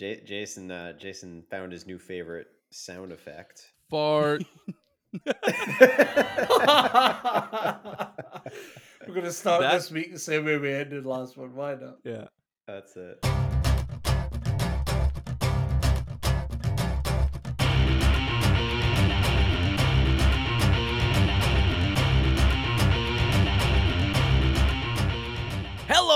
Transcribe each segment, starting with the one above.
J- Jason uh, Jason found his new favorite sound effect. Fart. We're gonna start That- this week the same way we ended last one. Why not? yeah. That's it.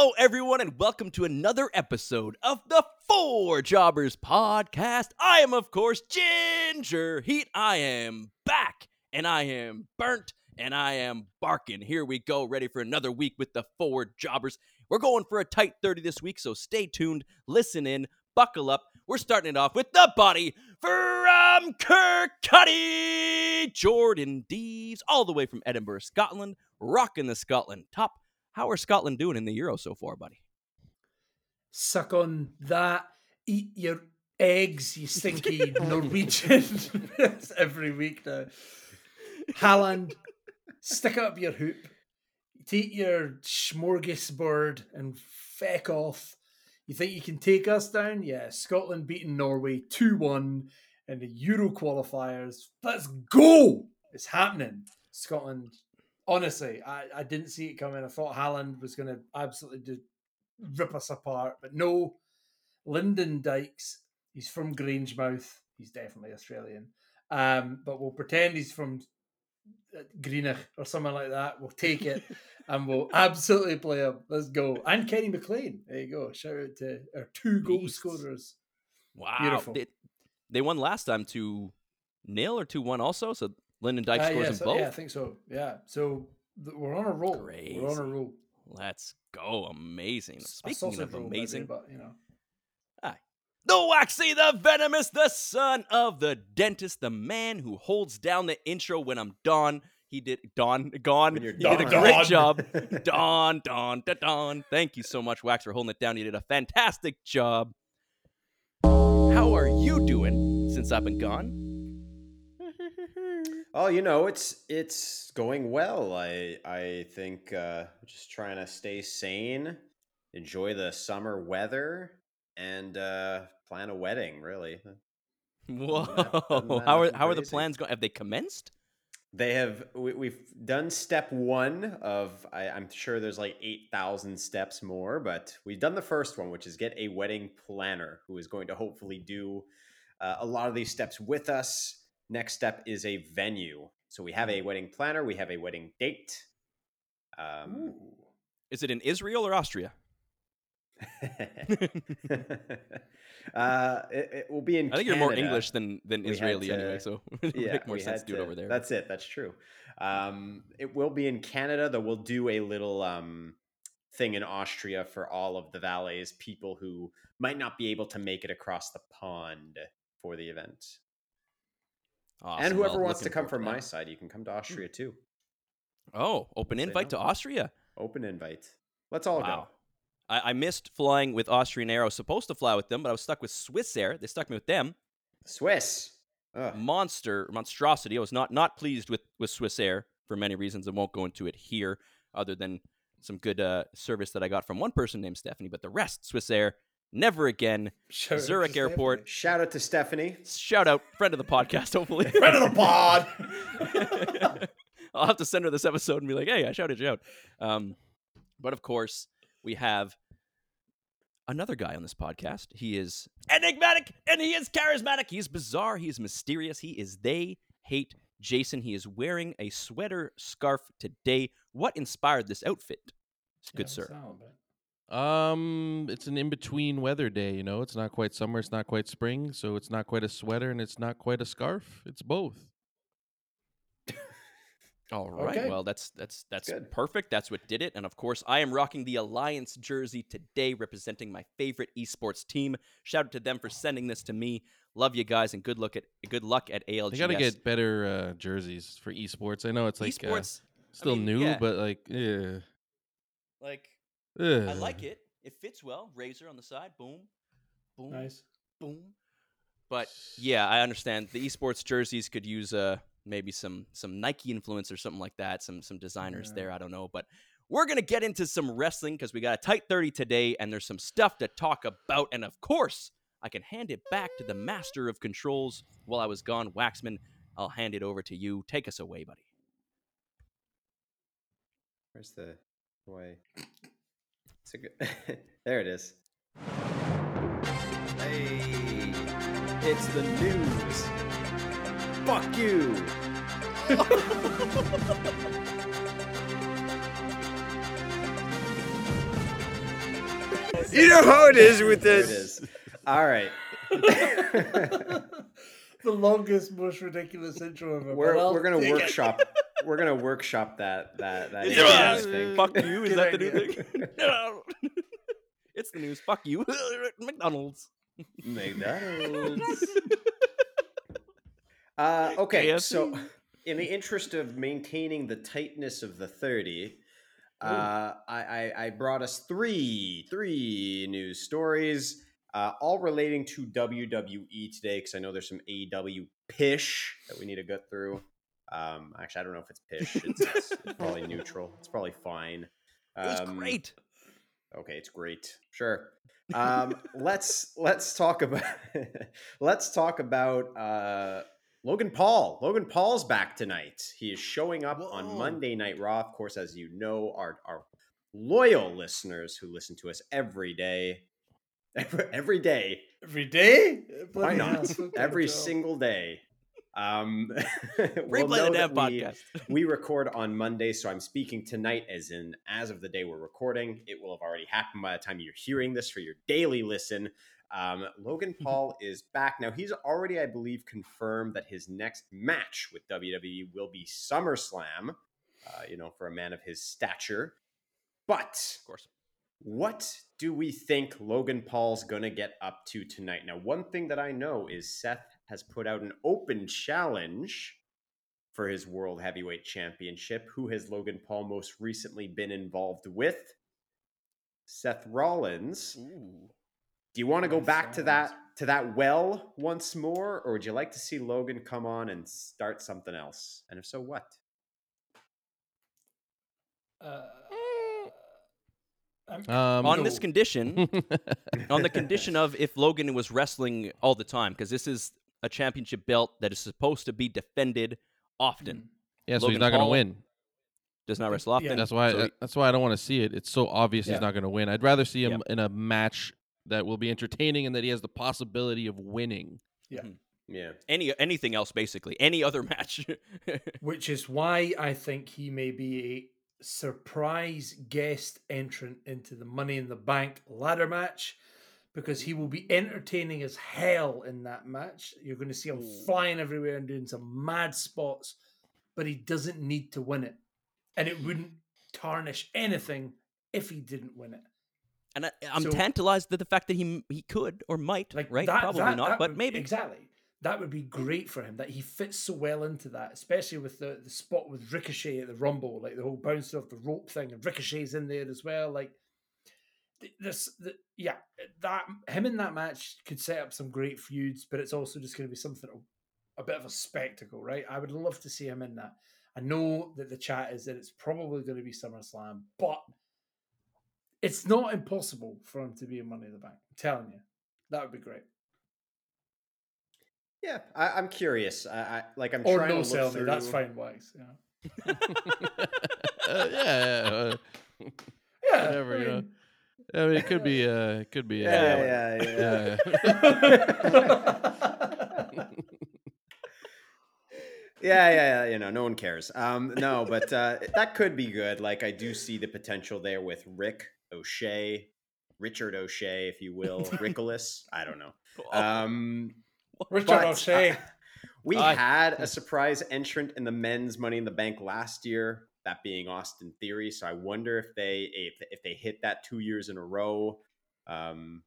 Hello, everyone, and welcome to another episode of the Four Jobbers Podcast. I am, of course, Ginger Heat. I am back, and I am burnt, and I am barking. Here we go, ready for another week with the Four Jobbers. We're going for a tight 30 this week, so stay tuned, listen in, buckle up. We're starting it off with the body from Kirkcaldy, Jordan Deves, all the way from Edinburgh, Scotland, rocking the Scotland top. How are Scotland doing in the Euro so far, buddy? Suck on that. Eat your eggs, you stinky Norwegian. It's every week now. Haaland, stick up your hoop. Take your smorgasbord and feck off. You think you can take us down? Yeah, Scotland beating Norway 2 1 in the Euro qualifiers. Let's go! It's happening. Scotland, honestly, I, I didn't see it coming. I thought Haaland was going to absolutely do, rip us apart, but no. Lyndon Dykes, he's from Grangemouth. He's definitely Australian. Um, but we'll pretend he's from uh, Greenock or something like that. We'll take it and we'll absolutely play him. Let's go. And Kenny McLean. There you go. Shout out to our two goal scorers. Wow. Beautiful. They, they won last time to nil or 2 1 also, so Lyndon Dyke Uh, scores yeah, in so- both. yeah, I think so. Yeah. So th- we're on a roll. We're on a roll. Let's go. Amazing. Speaking of roll, maybe, amazing, but you know. the waxy, the venomous, the son of the dentist, the man who holds down the intro when I'm done. He did Don gone. When you're He did a great Gone. job. Don, Don, da, Don. Thank you so much, Wax, for holding it down. You did a fantastic job. How are you doing since I've been gone? Oh, you know, it's it's going well. I I think uh, just trying to stay sane, enjoy the summer weather, and uh, plan a wedding. Really, Whoa! that- other than that, How are how are the plans going? Have they commenced? they have. We, we've done step one of. I, I'm sure there's like eight thousand steps more, but we've done the first one, which is get a wedding planner who is going to hopefully do uh, a lot of these steps with us. Next step is a venue. So we have a wedding planner. We have a wedding date. Um, Is it in Israel or Austria? uh, it, it will be in. I think you're more English than than We Israeli to- anyway, so it Yeah, make more sense to do it over there. That's it. That's true. Um, it will be in Canada, though. We'll do a little um, thing in Austria for all of the valets, people who might not be able to make it across the pond for the event. Awesome. and whoever Well, wants to come from my side, you can come to Austria too. Oh, open Say invite no. to Austria. Open invite. Let's all Wow. go. I, I missed flying with Austrian Air. I was supposed to fly with them, but I was stuck with Swiss Air. They stuck me with them. Swiss. Ugh. Monster monstrosity. I was not not pleased with with Swiss Air for many reasons. I won't go into it here, other than some good uh, service that I got from one person named Stephanie. But the rest, Swiss Air, never again. Shout out Zurich Airport. Stephanie. Shout out to Stephanie. Shout out, friend of the podcast, hopefully. Friend of the pod. I'll have to send her this episode and be like, "Hey, I shouted you out." Um, but of course, we have another guy on this podcast. He is enigmatic and he is charismatic. He's bizarre. He's mysterious. He is they hate Jason. He is wearing a sweater scarf today. What inspired this outfit, good Yeah, sir? what's that all about? Um, it's an in-between weather day. You know, it's not quite summer, it's not quite spring, so it's not quite a sweater and it's not quite a scarf. It's both. All right. Okay. Well, that's that's that's good. perfect. That's what did it. And of course, I am rocking the Alliance jersey today, representing my favorite esports team. Shout out to them for sending this to me. Love you guys, and good luck at good luck at ALGS. They got to get better uh, jerseys for esports. I know it's like uh, esports. still mean, new, yeah. but like, yeah, Like Ugh. I like it. It fits well. Razor on the side. Boom, boom, Nice. boom. But yeah, I understand the esports jerseys could use uh maybe some some Nike influence or something like that. Some some designers Yeah. there. I don't know, but we're gonna get into some wrestling because we got a tight thirty today, and there's some stuff to talk about. And of course, I can hand it back to the master of controls while I was gone, Waxman. I'll hand it over to you. Take us away, buddy. Where's the way? It's a good. there it is. Hey, it's the news. Fuck you. you know how it is with There it this. is. All right. the longest, most ridiculous intro ever. we're but we're gonna take it. workshop. We're gonna workshop that that that Is intro thing. Fuck you. Is Good that the new idea. thing? it's the news. Fuck you. McDonald's. McDonald's. Uh, okay, so in the interest of maintaining the tightness of the 30, uh, I, I, I brought us three three news stories, uh, all relating to WWE today, because I know there's some AEW pish that we need to get through. Um, actually, I don't know if it's pish. It's, it's, it's probably neutral. It's probably fine. Um, great. Okay, it's great. Sure. Um, let's let's talk about let's talk about uh, Logan Paul. Logan Paul's back tonight. He is showing up on Monday Night Raw. Of course, as you know, our our loyal listeners who listen to us every day, every, every day, every day. why not? so kind of every single day. Um, Replay know the damn we- podcast. we record on Monday, so I'm speaking tonight as in as of the day we're recording. It will have already happened by the time you're hearing this for your daily listen. Um, Logan Paul is back. Now, he's already, I believe, confirmed that his next match with WWE will be SummerSlam, uh, you know, for a man of his stature. But Of course. What do we think Logan Paul's going to get up to tonight? Now, one thing that I know is Seth has put out an open challenge for his World Heavyweight Championship. Who has Logan Paul most recently been involved with? Seth Rollins. Ooh. Do you want to go Nice back to that to that well once more, or would you like to see Logan come on and start something else? And if so, what? Uh, I'm- Um, On this condition, on the condition of if Logan was wrestling all the time, because this is a championship belt that is supposed to be defended often. yeah, so Logan he's not going to win. Does not wrestle often. Yeah. That's why. so he- that's why I don't want to see it. It's so obvious Yeah. he's not going to win. I'd rather see him Yep. in a match that will be entertaining and that he has the possibility of winning. Yeah. any anything else, basically, any other match. which is why I think he may be a surprise guest entrant into the Money in the Bank ladder match because he will be entertaining as hell in that match. You're going to see him flying everywhere and doing some mad spots, but he doesn't need to win it. And it wouldn't tarnish anything if he didn't win it. and I, I'm So- tantalized at the fact that he he could or might. Like right? that- Probably that- not, that but would- maybe. exactly. That would be great for him. That he fits so well into that, especially with the, the spot with Ricochet at the Rumble, like the whole bouncing off the rope thing, and Ricochet's in there as well. Like this, the, yeah, that him in that match could set up some great feuds, but it's also just going to be something a bit of a spectacle, right? I would love to see him in that. I know that the chat is that it's probably going to be SummerSlam, but it's not impossible for him to be in Money in the Bank. I'm telling you, that would be great. Yeah, I, I'm curious. I, I like I'm Or trying no to look sell me, through. that's fine, Wags. Yeah, Uh, yeah, uh, yeah whatever. I you know. mean- I mean, it could be. Uh, it could be. Yeah, uh, yeah, yeah. yeah. yeah, yeah, yeah, you know, no one cares. Um, no, but uh, that could be good. Like, I do see the potential there with Rick O'Shea, Richard O'Shea, if you will, Rickolas. I don't know. Oh, Um, Richard but, O'Shea. uh, we Aye. had a surprise entrant in the men's Money in the Bank last year, that being Austin Theory. So I wonder if they if, if they hit that two years in a row. Um,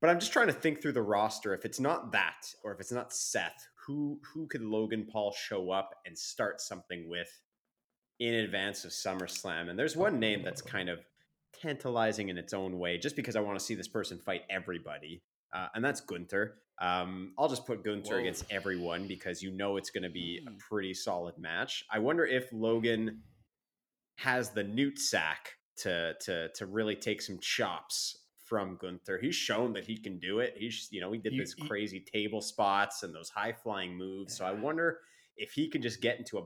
but I'm just trying to think through the roster. If it's not that, or if it's not Seth, who who could Logan Paul show up and start something with in advance of SummerSlam? And there's one name that's kind of tantalizing in its own way, just because I want to see this person fight everybody, uh, and that's Gunther. Um, I'll just put Gunther Whoa. against everyone because you know it's going to be a Hmm. pretty solid match. I wonder if Logan has the newt sack to to to really take some chops from Gunther. He's shown that he can do it. He's you know he did this he- crazy table spots and those high flying moves. So I wonder if he can just get into a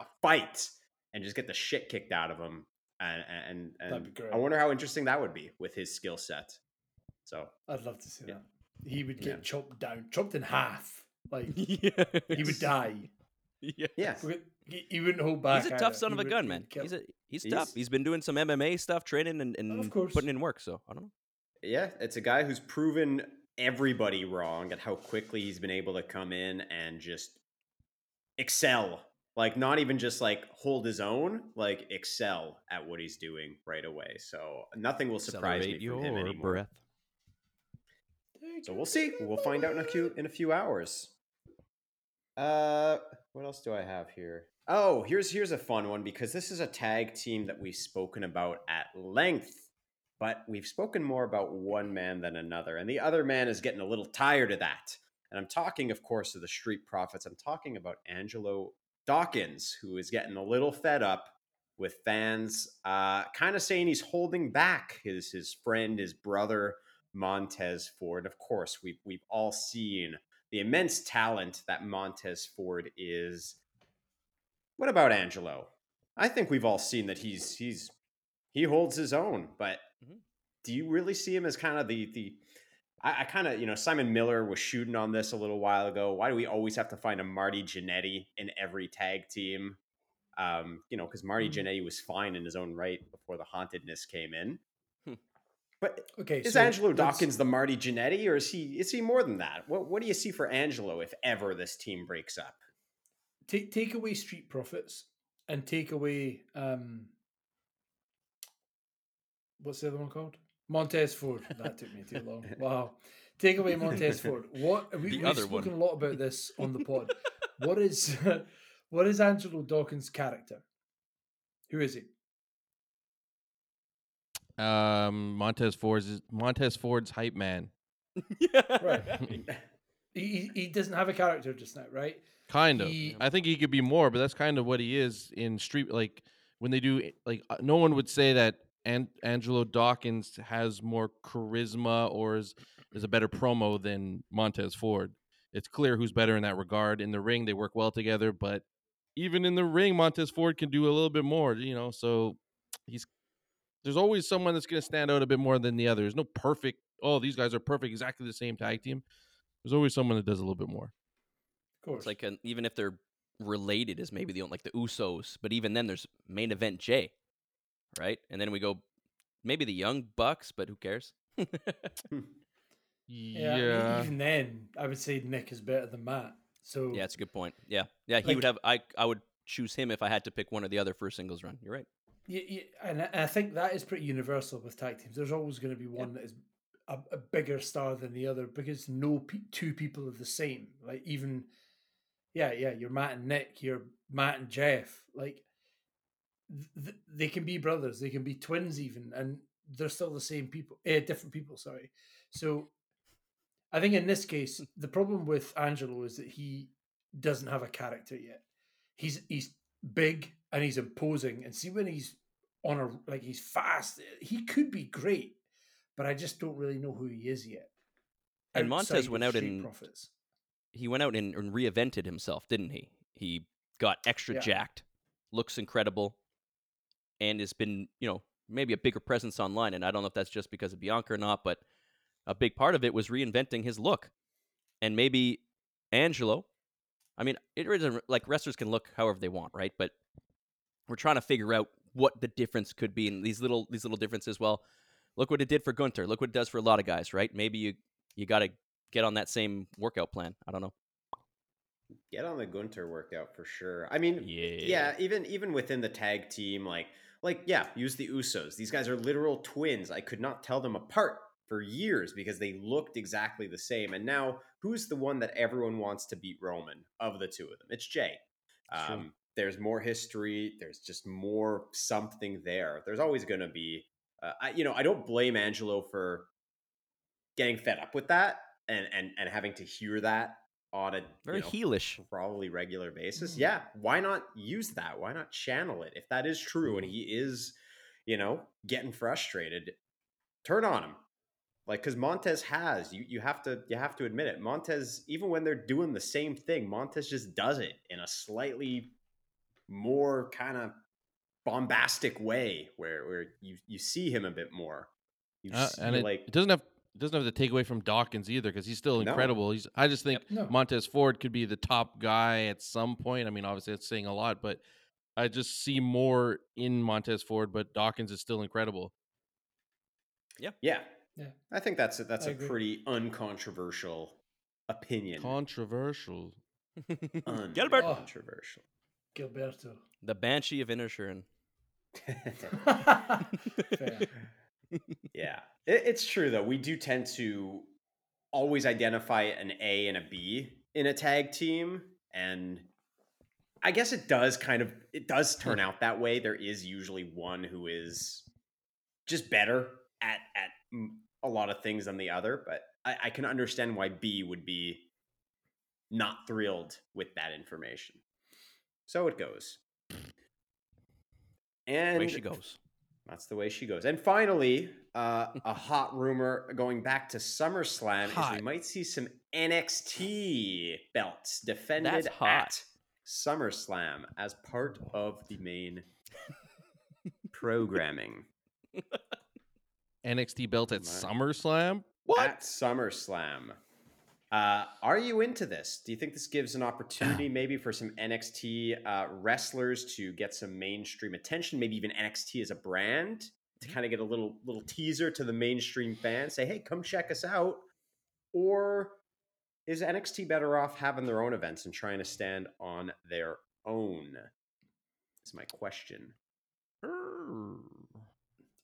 a fight and just get the shit kicked out of him. And and and. I wonder how interesting that would be with his skill set. So I'd love to see Yeah. that. He would get Yeah. chopped down, chopped in half. Like yeah. he would die. Yeah. yeah, He, he wouldn't hold back. He's a either. tough son He of a would- gun, man. He's a he's, He's- tough. He's been doing some MMA stuff, training and, and course. putting in work. So I don't know. Yeah, it's a guy who's proven everybody wrong at how quickly he's been able to come in and just excel. Like not even just like hold his own, like excel at what he's doing right away. So nothing will surprise me Accelerate from him anymore. breath. So we'll see. We'll find out in a few in a few hours. Uh, what else do I have here? Oh, here's here's a fun one because this is a tag team that we've spoken about at length, but we've spoken more about one man than another, and the other man is getting a little tired of that. And I'm talking, of course, of the Street Profits. I'm talking about Angelo Dawkins, who is getting a little fed up with fans uh, kind of saying he's holding back his his friend, his brother Montez Ford. Of course, we've we've all seen the immense talent that Montez Ford is. What about Angelo? I think we've all seen that he's he's he holds his own, but Mhm. do you really see him as kind of the the I, I kind of you know Simon Miller was shooting on this a little while ago. Why do we always have to find a Marty Jannetty in every tag team? Um, you know, because Marty Mhm. Jannetty was fine in his own right before the hauntedness came in. But Okay, is so Angelo Dawkins the Marty Jannetty, or is he is he more than that? What what do you see for Angelo if ever this team breaks up? take take away Street Profits and take away um what's the other one called? Montez Ford. That took me too long. Wow. Take away Montez Ford. What we, The we've other one. spoken a lot about this on the pod. what is what is Angelo Dawkins' character? Who is he? Um, Montez Ford's Montez Ford's hype man. yeah. Right. He, he he doesn't have a character just now, right? Kind of. He- I think he could be more, but that's kind of what he is in street. Like when they do, like uh, no one would say that An- Angelo Dawkins has more charisma or is is a better promo than Montez Ford. It's clear who's better in that regard. In the ring, they work well together, but even in the ring, Montez Ford can do a little bit more. You know, so he's there's always someone that's going to stand out a bit more than the other. There's no perfect. Oh, these guys are perfect, exactly the same tag team. There's always someone that does a little bit more. Of course. It's like an, even if they're related as maybe the only like the Usos, but even then there's main event Jay, right? And then we go maybe the Young Bucks, but who cares? Hmm. yeah, e- Yeah. Even then, I would say Nick is better than Matt. So yeah, it's a good point. Yeah, yeah, he Like- would have. I I would choose him if I had to pick one or the other for a singles run. You're right. Yeah, yeah, and I- I think that is pretty universal with tag teams. There's always going to be one that is a, a bigger star than the other because no pe- two people are the same. Like even, yeah, yeah, you're Matt and Nick, you're Matt and Jeff. Like th- they can be brothers, they can be twins even, and they're still the same people, eh, different people. Sorry. So I think in this case, the problem with Angelo is that he doesn't have a character yet. He's he's big and he's imposing, and see when he's on a like he's fast, he could be great, but I just don't really know who he is yet. And Montez went out and- Profits. He went out and, and reinvented himself, didn't he? He got extra Yeah. jacked, looks incredible, and has been you know maybe a bigger presence online. And I don't know if that's just because of Bianca or not, but a big part of it was reinventing his look, and maybe Angelo. I mean, it isn't like wrestlers can look however they want, right? But we're trying to figure out what the difference could be in these little these little differences. Well, look what it did for Gunther. Look what it does for a lot of guys, right? Maybe you you got to get on that same workout plan. I don't know. Get on the Gunther workout for sure. I mean, Yeah. yeah, even even within the tag team, like like yeah, use the Usos. These guys are literal twins. I could not tell them apart for years because they looked exactly the same. And now, who's the one that everyone wants to beat Roman of the two of them? It's Jay. Um, there's more history. There's just more something there. There's always going to be, uh, I, you know, I don't blame Angelo for getting fed up with that and and and having to hear that on a Very you know, heelish. probably regular basis. Mm. Yeah, why not use that? Why not channel it? If that is true and he is, you know, getting frustrated, turn on him. Like because Montez has you you have to you have to admit it. Montez even when they're doing the same thing, Montez just does it in a slightly more kind of bombastic way where where you you see him a bit more. You Uh, see and it, like it doesn't have it doesn't have to take away from Dawkins either because he's still No. incredible. He's I just think No. Montez Ford could be the top guy at some point. I mean, obviously that's saying a lot, but I just see more in Montez Ford, but Dawkins is still incredible. yeah. Yeah. I think that's a, that's I a agree. pretty uncontroversial opinion. Controversial. Gilbert. Oh. Uncontroversial. Gilberto. the Banshee of Inisherin. Fair. Yeah, it, it's true though. We do tend to always identify an A and a B in a tag team, and I guess it does kind of it does turn hmm. out that way. There is usually one who is just better at at a lot of things than the other, but I, I can understand why B would be not thrilled with that information. So it goes. And Away she goes. that's the way she goes. And finally, uh, a hot rumor going back to SummerSlam is we might see some NXT belts defended hot. at SummerSlam as part of the main programming. NXT belt at SummerSlam. What? At SummerSlam. Uh, are you into this? Do you think this gives an opportunity maybe for some NXT uh, wrestlers to get some mainstream attention? Maybe even NXT as a brand to kind of get a little little teaser to the mainstream fans. Say, hey, come check us out. Or is NXT better off having their own events and trying to stand on their own? Is my question.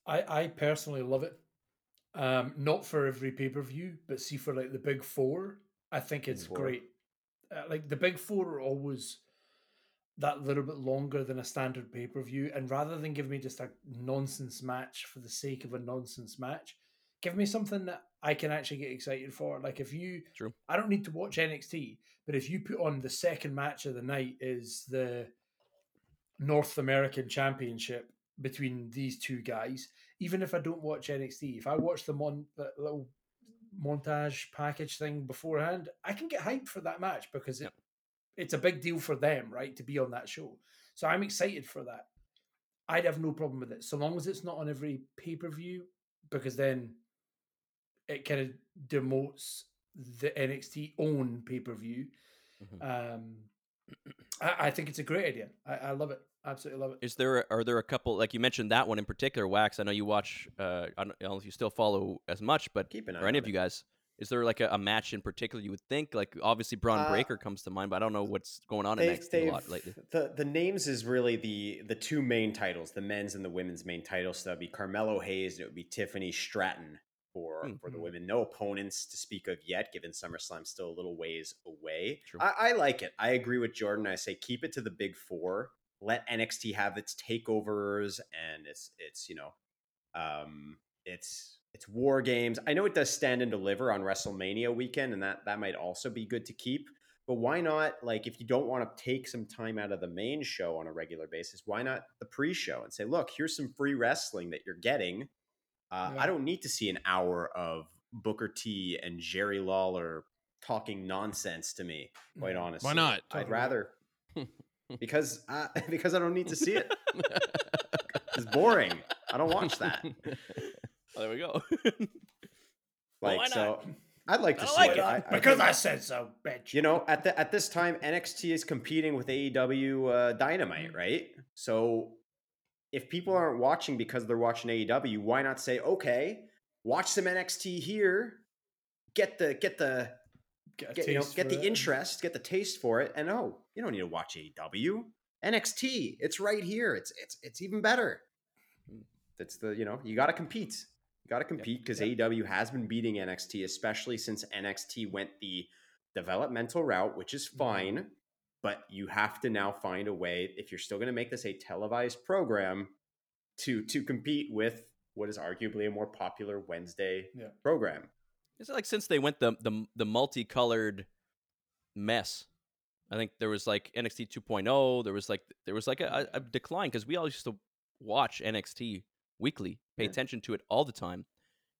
I, I personally love it. Um, not for every pay per view, but see for like the big four, I think it's Four. great. Uh, like the big four are always that little bit longer than a standard pay per view, and rather than give me just a nonsense match for the sake of a nonsense match, give me something that I can actually get excited for. Like if you, True. I don't need to watch NXT, but if you put on the second match of the night is the North American Championship between these two guys, even if I don't watch NXT, if I watch the mon that little montage package thing beforehand, I can get hyped for that match because it, Yep. it's a big deal for them, right, to be on that show. So I'm excited for that. I'd have no problem with it, so long as it's not on every pay per view, because then it kind of demotes the NXT own pay per view. Mhm. Um, I, I think it's a great idea. I, I love it. Absolutely love it. Is there are there a couple like you mentioned that one in particular, Wax? I know you watch. Uh, I don't I don't know if you still follow as much, but Keep an eye or any of you guys, is there like a, a match in particular you would think? Like obviously Bron Uh, Breakker comes to mind, but I don't know what's going on in They've- NXT a lot lately. The the names is really the the two main titles, the men's and the women's main titles. So that'd be Carmelo Hayes and it would be Tiffany Stratton for Hmm. for the Mhm. women. No opponents to speak of yet, given SummerSlam still a little ways away. True. I, I like it. I agree with Jordan. I say keep it to the big four. Let NXT have its takeovers and it's it's you know um it's it's war games. I know it does stand and deliver on WrestleMania weekend, and that that might also be good to keep. But why not, like, if you don't want to take some time out of the main show on a regular basis, why not the pre show and say, look, here's some free wrestling that you're getting. Uh, Yeah. I don't need to see an hour of Booker T and Jerry Lawler talking nonsense to me, quite honestly, why not? I'd rather, because, uh, because I don't need to see it. It's boring. I don't watch that. Oh, there we go. Like, why not? so I'd like to I see like it. it. I, I because think- I said so, bitch. you know at the at this time NXT is competing with AEW uh, Dynamite, right? So if people aren't watching because they're watching AEW, why not say okay, watch some NXT here, get the get the get, get, you know, get the it. interest, get the taste for it, and oh, you don't need to watch AEW. NXT, it's right here. It's it's it's even better. That's the you know you got to compete. You got to compete because Yep. AEW has been beating NXT, especially since NXT went the developmental route, which is Mhm. fine. But you have to now find a way if you're still going to make this a televised program to to compete with what is arguably a more popular Wednesday Yeah. program. It's like since they went the the the multicolored mess. I think there was like NXT 2.0. There was like there was like a, a decline because we all used to watch NXT weekly, pay Yeah. attention to it all the time,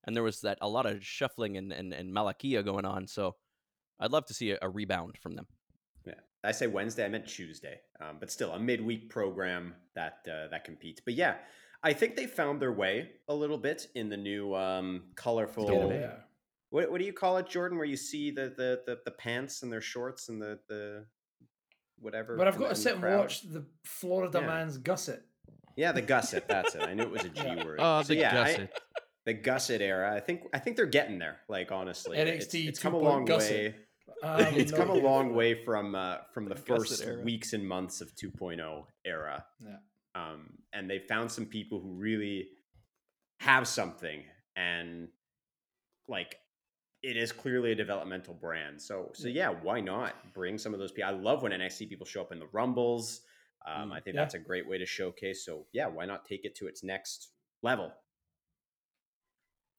and there was that a lot of shuffling and and, and Malakia going on. So I'd love to see a, a rebound from them. Yeah, I say Wednesday. I meant Tuesday, um, but still a midweek program that uh, that competes. But yeah, I think they found their way a little bit in the new um, colorful. Yeah. What, what do you call it, Jordan? Where you see the the the, the pants and their shorts and the the whatever. But I've got to sit the and crowd? watch the Florida Yeah. man's gusset. Yeah, the gusset. That's it. I knew it was a G Yeah. word. Oh, So, the yeah, I- gusset. the gusset era. I think I think they're getting there. Like honestly, it's, NXT it's come a long gusset. way. Um, it's no come a long way from uh, from the, The first era. weeks and months of 2.0 era. Yeah. Um, and they found some people who really have something and like it is clearly a developmental brand. So so yeah, why not bring some of those people? I love when NXT people show up in the rumbles. Um, Mm. I think Yeah. that's a great way to showcase. So yeah, why not take it to its next level?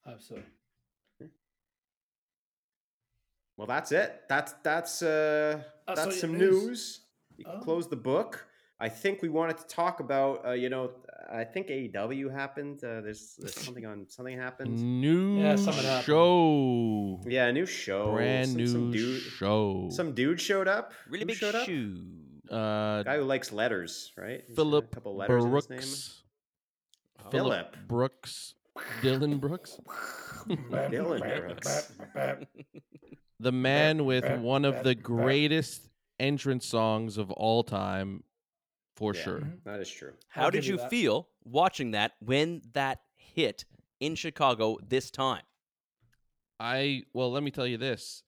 Absolutely. Well, that's it. That's that's uh That's that's, some news? news. You can Oh. close the book. I think we wanted to talk about uh, you know I think AEW happened. Uh, there's, there's something on something happened. New Yeah, something happened. show. Yeah, a new show. Brand some, new some dude. show. Some dude showed up. Really Who big showed up? shoe. uh, Guy who likes letters, right? He's Philip a couple letters in his name. Brooks. Oh. Philip Philip. Brooks. Dylan Brooks. Dylan Brooks. The man with one of the greatest entrance songs of all time, for Yeah. sure. Mhm. That is true. How I'll did you you that. feel watching that when that hit in Chicago this time? I well, let me tell you this.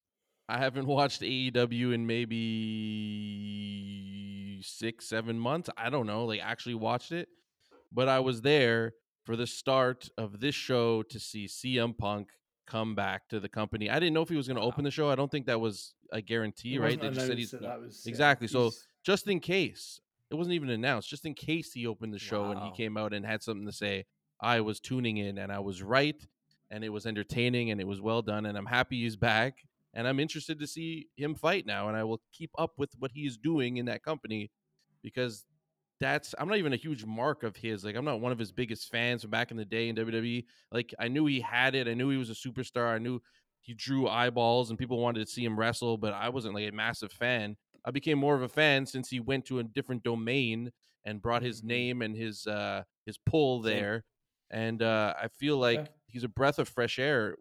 I haven't watched AEW in maybe six, seven months. I don't know, like actually watched it. But I was there for the start of this show to see CM Punk come back to the company. I didn't know if he was going to open the show. I don't think that was a guarantee, It right? They just said he's that that was, yeah, Exactly, so- just in case. It wasn't even announced. Just in case he opened the show and he came out and had something to say. I was tuning in and I was right and it was entertaining and it was well done and I'm happy he's back and I'm interested to see him fight now and I will keep up with what he's doing in that company because that's I'm not even a huge mark of his like I'm not one of his biggest fans from back in the day in WWE like I knew he had it I knew he was a superstar I knew he drew eyeballs and people wanted to see him wrestle but I wasn't like a massive fan I became more of a fan since he went to a different domain and brought his Mhm. name and his uh his pull there and uh I feel like Okay. he's a breath of fresh air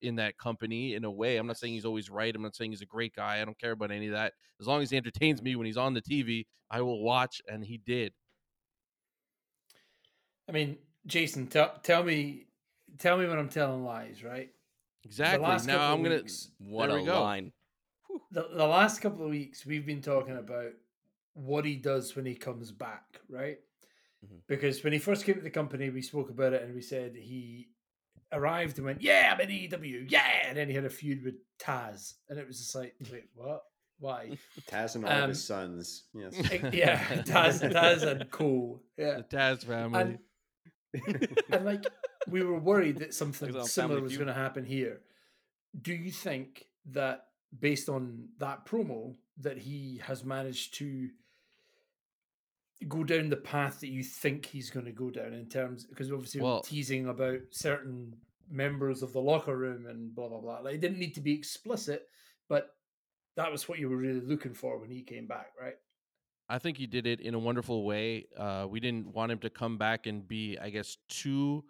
in that company in a way. I'm not saying he's always right. I'm not saying he's a great guy. I don't care about any of that. As long as he entertains me when he's on the TV, I will watch and he did. I mean, Jason, tell tell me, tell me when I'm telling lies, right? Exactly. Now I'm going to weeks- What a go. line. The the last couple of weeks we've been talking about what he does when he comes back, right? Mhm. Because when he first came to the company, we spoke about it and we said he arrived and went, "Yeah, I'm in EW, yeah," and then he had a feud with Taz, and it was just like, wait, what? Why? Taz and all of Um, his sons. Yes. yeah, Taz, Taz and Co. Yeah, the Taz family. and and like we were worried that something similar was going to happen here. Do you think that based on that promo that he has managed to go down the path that you think he's going to go down in terms because obviously we're Well- teasing about certain members of the locker room and blah blah blah. Like it didn't need to be explicit, but that was what you were really looking for when he came back, right? I think he did it in a wonderful way. Uh, we didn't want him to come back and be, I guess, too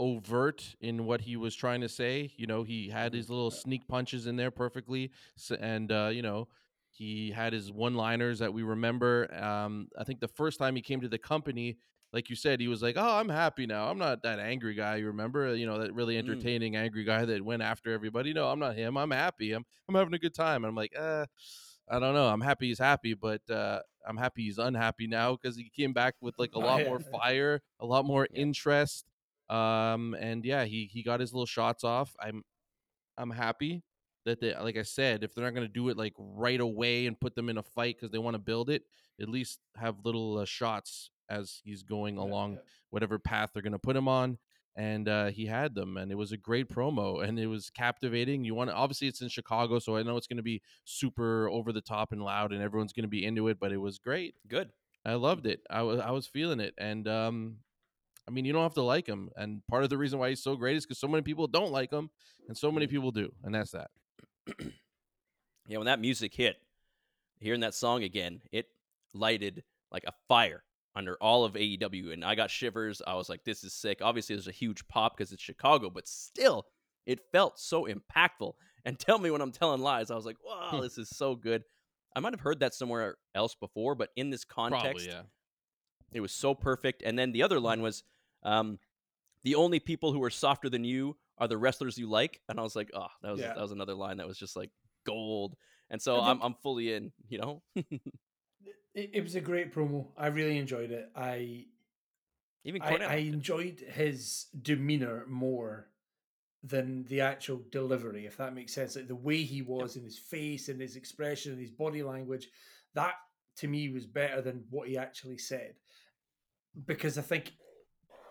overt in what he was trying to say. You know, he had his little sneak punches in there perfectly, and uh, you know, he had his one-liners that we remember. Um, I think the first time he came to the company, like you said, he was like, "Oh, I'm happy now. I'm not that angry guy. You remember? You know, that really Mm. entertaining angry guy that went after everybody. No, I'm not him. I'm happy. I'm I'm having a good time." And I'm like, uh. I don't know. I'm happy he's happy, but uh, I'm happy he's unhappy now because he came back with like a Oh, lot more fire, a lot more Yeah. interest. Um, and yeah, he he got his little shots off. I'm I'm happy that they, like I said, if they're not going to do it like right away and put them in a fight because they want to build it, at least have little uh, shots as he's going Yeah, along yeah. whatever path they're going to put him on. And uh, he had them, and it was a great promo, and it was captivating. You want to obviously it's in Chicago, so I know it's going to be super over the top and loud, and everyone's going to be into it. But it was great. Good. I loved it. I was I was feeling it, and um, I mean, you don't have to like him, and part of the reason why he's so great is because so many people don't like him, and so many people do, and that's that. Yeah, when that music hit, hearing that song again, it lighted like a fire under all of AEW, and I got shivers. I was like, "This is sick." Obviously, there's a huge pop because it's Chicago, but still, it felt so impactful. And tell me when I'm telling lies. I was like, "Wow, hmm. this is so good." I might have heard that somewhere else before, but in this context, Probably, yeah. it was so perfect. And then the other line was, um, "The only people who are softer than you are the wrestlers you like." And I was like, "Oh, that was Yeah. that was another line that was just like gold." And so I'm I'm fully in. You know, It, it was a great promo. I really enjoyed it. I even I, I enjoyed his demeanor more than the actual delivery, if that makes sense. Like the way he was in his face and his expression and his body language, that to me was better than what he actually said. Because I think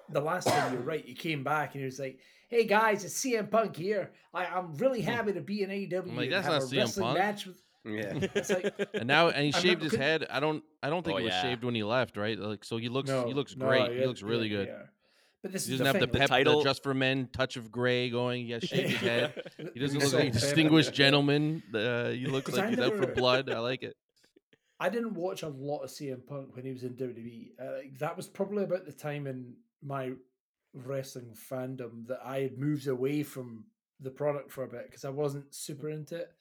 the last time you're right, he came back and he was like, "Hey guys, it's CM Punk here. I, I'm really happy to be in AEW like, and "That's have not a CM wrestling Punk." match with." Yeah. It's like, And now, and he I shaved remember- his could- head. I don't, I don't think Oh, it was yeah. shaved when he left, right? Like, so he looks, No, he looks no, great. yeah, he looks really yeah, good. yeah. But this He doesn't have the thing. The pep, title- the just for men touch of gray going. He has shaved his head. He doesn't look So like a distinguished gentleman. Uh, he looks 'Cause I like he's out for blood. I like it. I didn't watch a lot of CM Punk when he was in WWE. Uh, like, that was probably about the time in my wrestling fandom that I had moved away from the product for a bit because I wasn't super into it.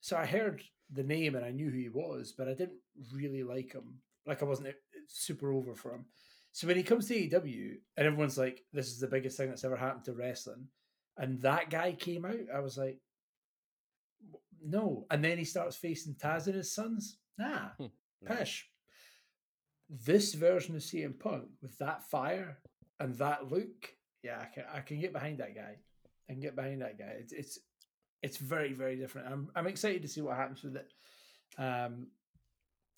So I heard the name and I knew who he was, but I didn't really like him. Like I wasn't uh, super over for him. So when he comes to AEW and everyone's like, "This is the biggest thing that's ever happened to wrestling," and that guy came out, I was like, "No." And then he starts facing Taz and his sons. Nah, Pish. This version of CM Punk with that fire and that look, yeah, I can I can get behind that guy. I can get behind that guy. It's it's it's very very different. I'm I'm excited to see what happens with it. Um,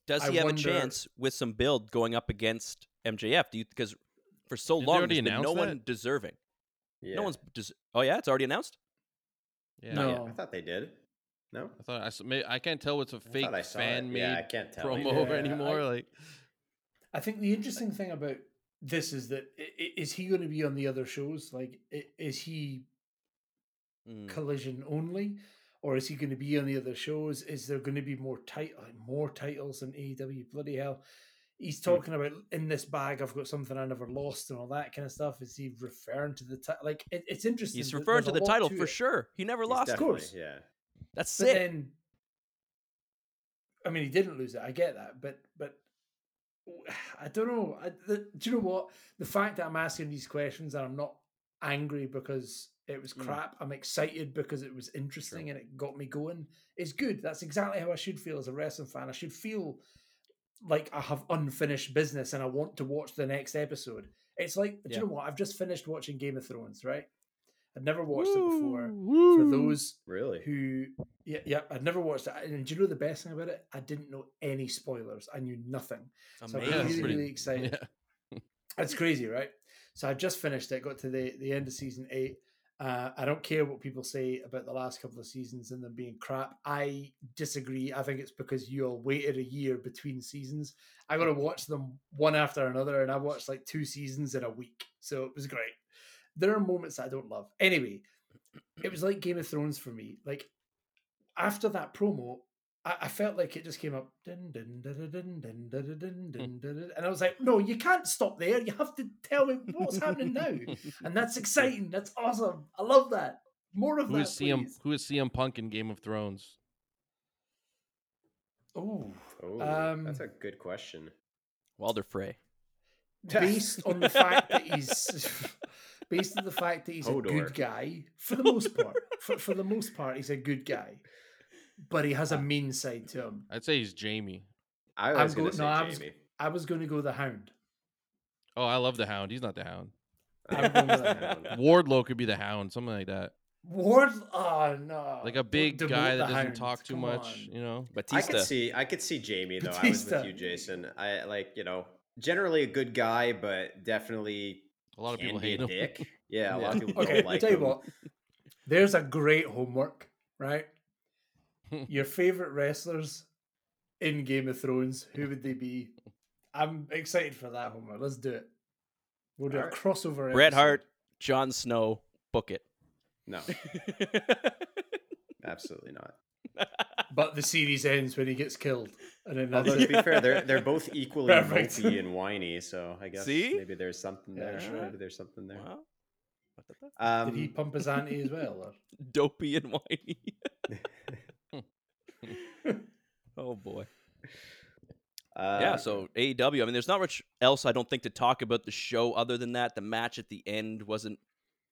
Does I he have wonder- a chance with some build going up against MJF? Do you because for so Did long there's been no announce one deserving. yeah. No one's. Des- oh yeah, it's already announced. Yeah. No. I thought they did. No, I thought I. may- I can't tell what's a fake thought I fan it. made Yeah, I can't tell. promo either. Yeah, anymore. I- like, I think the interesting thing about this is that is he going to be on the other shows? Like, is he Mm. collision only, or is he going to be on the other shows? Is there going to be more title, more titles in AEW? Bloody hell! He's Hmm. talking about in this bag. I've got something I never lost and all that kind of stuff. Is he referring to the title? Like, it, it's interesting. He's referring to the title to for it. sure. He never He's lost. definitely- course. Yeah. That's But sick. then, I mean, he didn't lose it. I get that, but but I don't know. I, the, do you know what? The fact that I'm asking these questions and I'm not angry because it was Mm. crap. I'm excited because it was interesting and it got me going. Is good. That's exactly how I should feel as a wrestling fan. I should feel like I have unfinished business and I want to watch the next episode. It's like, do Yeah. you know what? I've just finished watching Game of Thrones, right? I'd never watched it before. For those Really? who yeah, yeah I'd never watched it. And do you know the best thing about it? I didn't know any spoilers. I knew nothing. so I'm really, really excited. Yeah. It's crazy, right? So I just finished it, got to the, the end of season eight. Uh, I don't care what people say about the last couple of seasons and them being crap. I disagree. I think it's because you all waited a year between seasons. I got to watch them one after another, and I watched like two seasons in a week. So it was great there are moments I don't love. Anyway, it was like Game of Thrones for me. Like after that promo, I, I felt like it just came up, and I was like, "No, you can't stop there. You have to tell me what's happening now." And that's exciting. That's awesome. I love that. More of who that. Is CM, who is CM Punk in Game of Thrones? Oh, um, that's a good question. Walder Frey. Based on the fact that he's based on the fact that he's a good guy for the most part. For, for the most part, he's a good guy, but he has a mean side to him. I'd say he's Jaime. I was going to say no, I was- Jaime. I was going to go the Hound. Oh, I love the Hound. He's not the Hound. I'm going with the Hound. Wardlow could be the Hound, something like that. Ward, oh no, Like a big demote guy the that doesn't Hound. talk too Come much, on. you know. Batista. I Batista. could see I could see Jaime though. I was with you, Jason. I like, you know, generally a good guy, but definitely A lot of people hate him. dick. Yeah, a lot of people Okay, don't I'll like tell you what. There's a great homework, right? Your favorite wrestlers in Game of Thrones, who would they be? I'm excited for that homework. Let's do it. We'll do a Alright. crossover. Bret episode. Hart, Jon Snow, book it. No, absolutely not. But the series ends when he gets killed, and then that's Although to be fair, they're they're both equally Perfect. mopey and whiny, so I guess See? maybe there's something there. Yeah. Maybe there's something there. Wow. Um, Did he pump his ante as well? Or? Dopey and whiny. oh boy. uh, yeah, so AEW. I mean, there's not much else I don't think to talk about the show other than that. The match at the end wasn't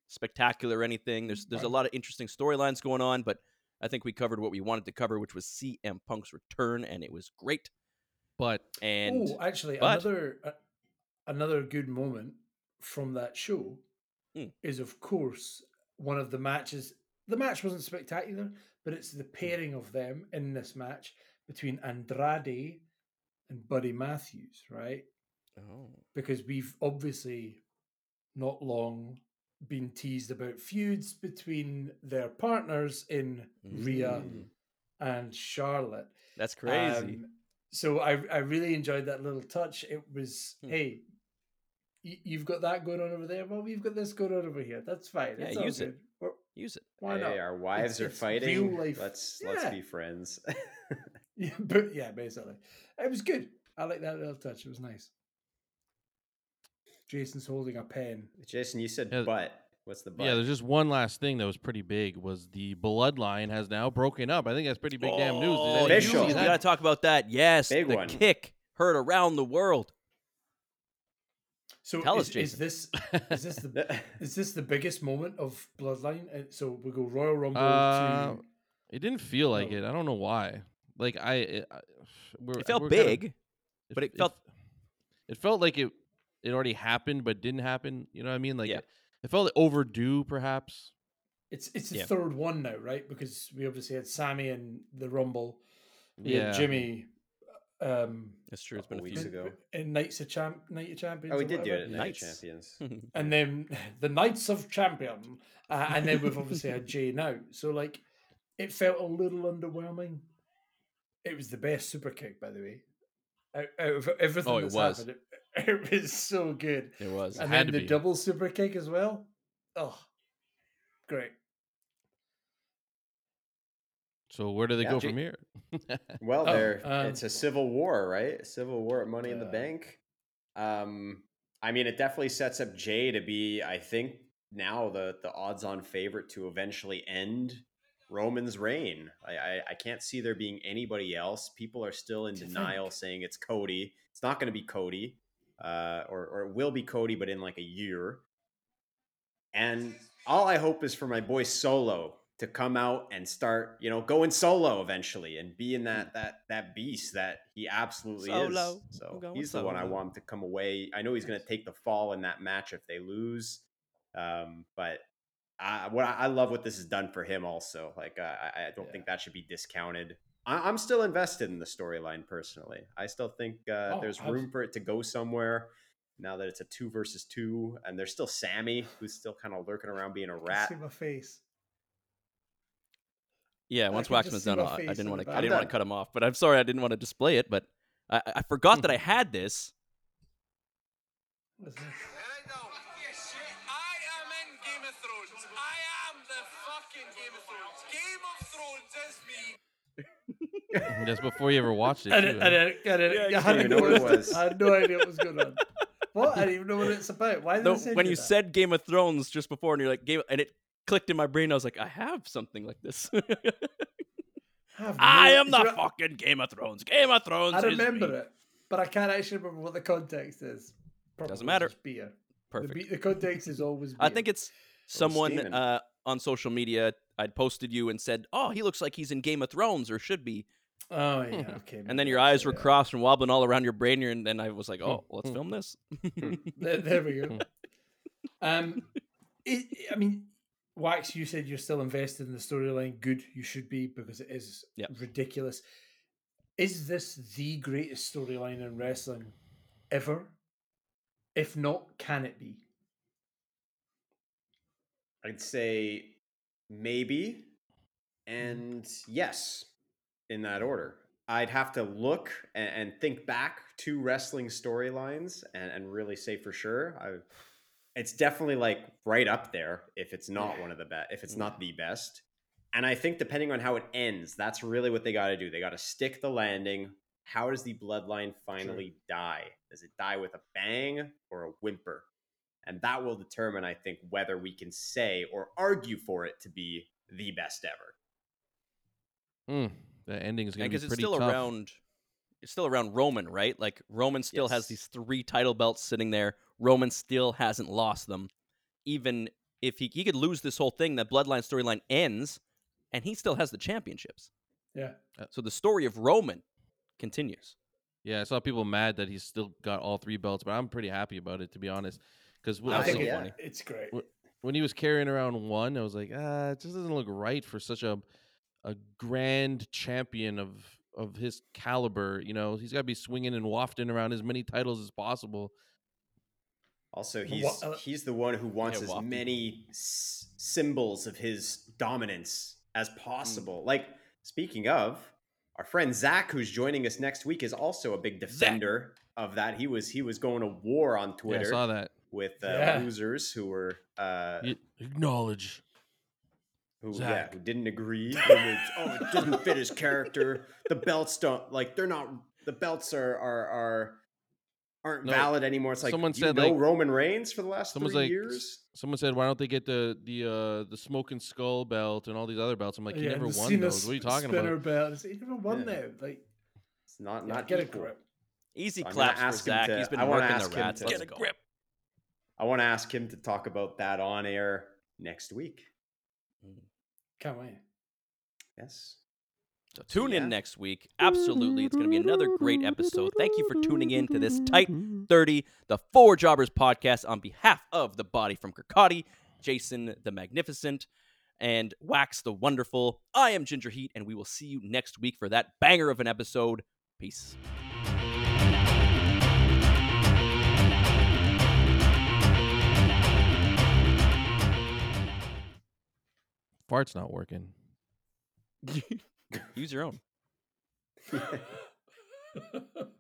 spectacular or anything. There's there's a lot of interesting storylines going on, but I think we covered what we wanted to cover, which was CM Punk's return, and it was great. But And oh, actually, but- another uh, another good moment from that show Hmm. is, of course, one of the matches. The match wasn't spectacular, but it's the pairing of them in this match between Andrade and Buddy Matthews, right? oh, Because we've obviously not long been teased about feuds between their partners in Rhea Mm. and Charlotte. that's crazy. Um, so I I really enjoyed that little touch. It was Hmm. hey, y- you've got that going on over there. Well, we've got this going on over here. That's fine. Yeah, it's all use it. good. We're- Use it. Why hey, not? our wives It's- are it's fighting. real life. Let's let's be friends. Yeah, but yeah, basically, it was good. I like that little touch. It was nice. Jason's holding a pen. Jason, you said Yeah, butt. What's the butt? yeah, there's just one last thing that was pretty big was the bloodline has now broken up. I think that's pretty big damn news. Did Oh, any of you Official. We got to talk about that. Yes, Big the one. kick heard around the world. So Tell is, us, is this is this the is this the biggest moment of Bloodline? Uh, So we go Royal Rumble Uh, to It didn't feel like No. it. I don't know why. Like I, it, I we're, It felt we're kinda- big, but it felt- It felt like it. It already happened, but didn't happen. You know what I mean? Like Yeah. it, it felt overdue, perhaps. It's it's the Yeah. third one now, right? Because we obviously had Sami and the Rumble. We Yeah. had Jimmy um That's true. It's been a Couple weeks ago. in Knights of Champ Night of Champions. oh, we or did do whatever. it at Night of Champions. And then the Knights of Champion. Uh, and then we've obviously had Jey now. So like it felt a little underwhelming. It was the best super kick, by the way. Out, out of everything Oh, it was. happened, it, it was so good. It was. It and had then to the be. double super kick as well. Oh, great. So where do they Yeah, go Jey- from here? Well, Oh, there um, it's a civil war, right? Civil war at Money in the Bank. Um, I mean, it definitely sets up Jey to be, I think, now the the odds on favorite to eventually end Roman's reign. I, I I can't see there being anybody else. People are still in denial, think. saying it's Cody. It's not going to be Cody, uh, or or it will be Cody, but in like a year. And all I hope is for my boy Solo to come out and start, you know, going solo eventually and being that that that beast that he absolutely Solo. is. So he's the one I want him to come away. I know he's going to take the fall in that match if they lose, um, but I, what I I love what this has done for him also. Like uh, I, I don't Yeah. think that should be discounted. I, I'm still invested in the storyline personally. I still think uh, Oh, there's room for it to go somewhere. Now that it's a two versus two, and there's still Sami, who's still kind of lurking around being a I can rat. See my face. Yeah, once Waxman's done, my I I didn't want to. I didn't want to cut him off, but I'm sorry I didn't want to display it. But I, I- forgot that I had this. What is this? I forgot that I had this. That's before you ever watched it. I didn't? I didn't, I didn't, Yeah, I didn't know what it was. I had no idea what was going on. What? I didn't even know what it's about. Why did No, when you that? said Game of Thrones just before, and you're like Game, and it clicked in my brain. I was like, I have something like this. have I am the fucking Game of Thrones. Game of Thrones. I is remember me. it, but I can't actually remember what the context is. Probably Doesn't matter. just Beer. Perfect. The, be- the context is always. Beer. I think it's someone uh, on social media. I'd posted you and said, "Oh, he looks like he's in Game of Thrones, or should be." Oh yeah. Okay. And then your eyes were yeah. crossed and wobbling all around your brain, and then I was like, "Oh, let's Hmm. film this." There, there we go. um, it, I mean, Wax, you said you're still invested in the storyline. Good, you should be because it is Yep. ridiculous. Is this the greatest storyline in wrestling ever? If not, can it be? I'd say maybe and yes in that order. I'd have to look and, and think back to wrestling storylines and, and really say for sure. I it's definitely like right up there if it's not Yeah. one of the best if it's Yeah. not the best and i think depending on how it ends that's really what they got to do they got to stick the landing how does the bloodline finally die does it die with a bang or a whimper and that will determine i think whether we can say or argue for it to be the best ever Mm, the ending is going to be because it's pretty still tough. around it's still around Roman, right? Like Roman still has these three title belts sitting there. Roman still hasn't lost them. Even if he he could lose this whole thing, that bloodline storyline ends and he still has the championships. Yeah. So the story of Roman continues. Yeah, I saw people mad that he's still got all three belts, but I'm pretty happy about it to be honest. Because I think so it- funny. it's great. When he was carrying around one, I was like, ah, it just doesn't look right for such a a grand champion of of his caliber. You know, he's got to be swinging and wafting around as many titles as possible. Also, he's uh, he's the one who wants Yeah, as wafting. many s- symbols of his dominance Mm. as possible. Like speaking of, our friend Zach, who's joining us next week, is also a big defender of that. He was he was going to war on Yeah, I saw that. with uh, Yeah. losers who were uh, acknowledge. Who yeah Zach. who didn't agree. Who was, oh, it doesn't fit his character. The belts don't like they're not. The belts are are are. Aren't No, valid anymore. It's like someone you said, know like- Roman Reigns for the last Someone's three like, years. someone said, why don't they get the the uh the smoking skull belt and all these other belts? I'm like, you Yeah, never won Cena those. What are you talking about? Belt. He never won Yeah. now. Like, It's not yeah, not get equal. a grip. Easy So I'm gonna claps for ask Zach. to- He's been I working ask the him rats. to- Let's Get a go. grip. I want to ask him to talk about that on air next week. Can't wait. Yes. So tune Yeah. in next week. Absolutely. It's going to be another great episode. Thank you for tuning in to this Tight 30, the Four Jobbers podcast on behalf of the body from Kirkcaldy, Jason the Magnificent, and Wax the Wonderful. I am Gingerheat, and we will see you next week for that banger of an episode. Peace. Fart's not working. Use your own. Yeah.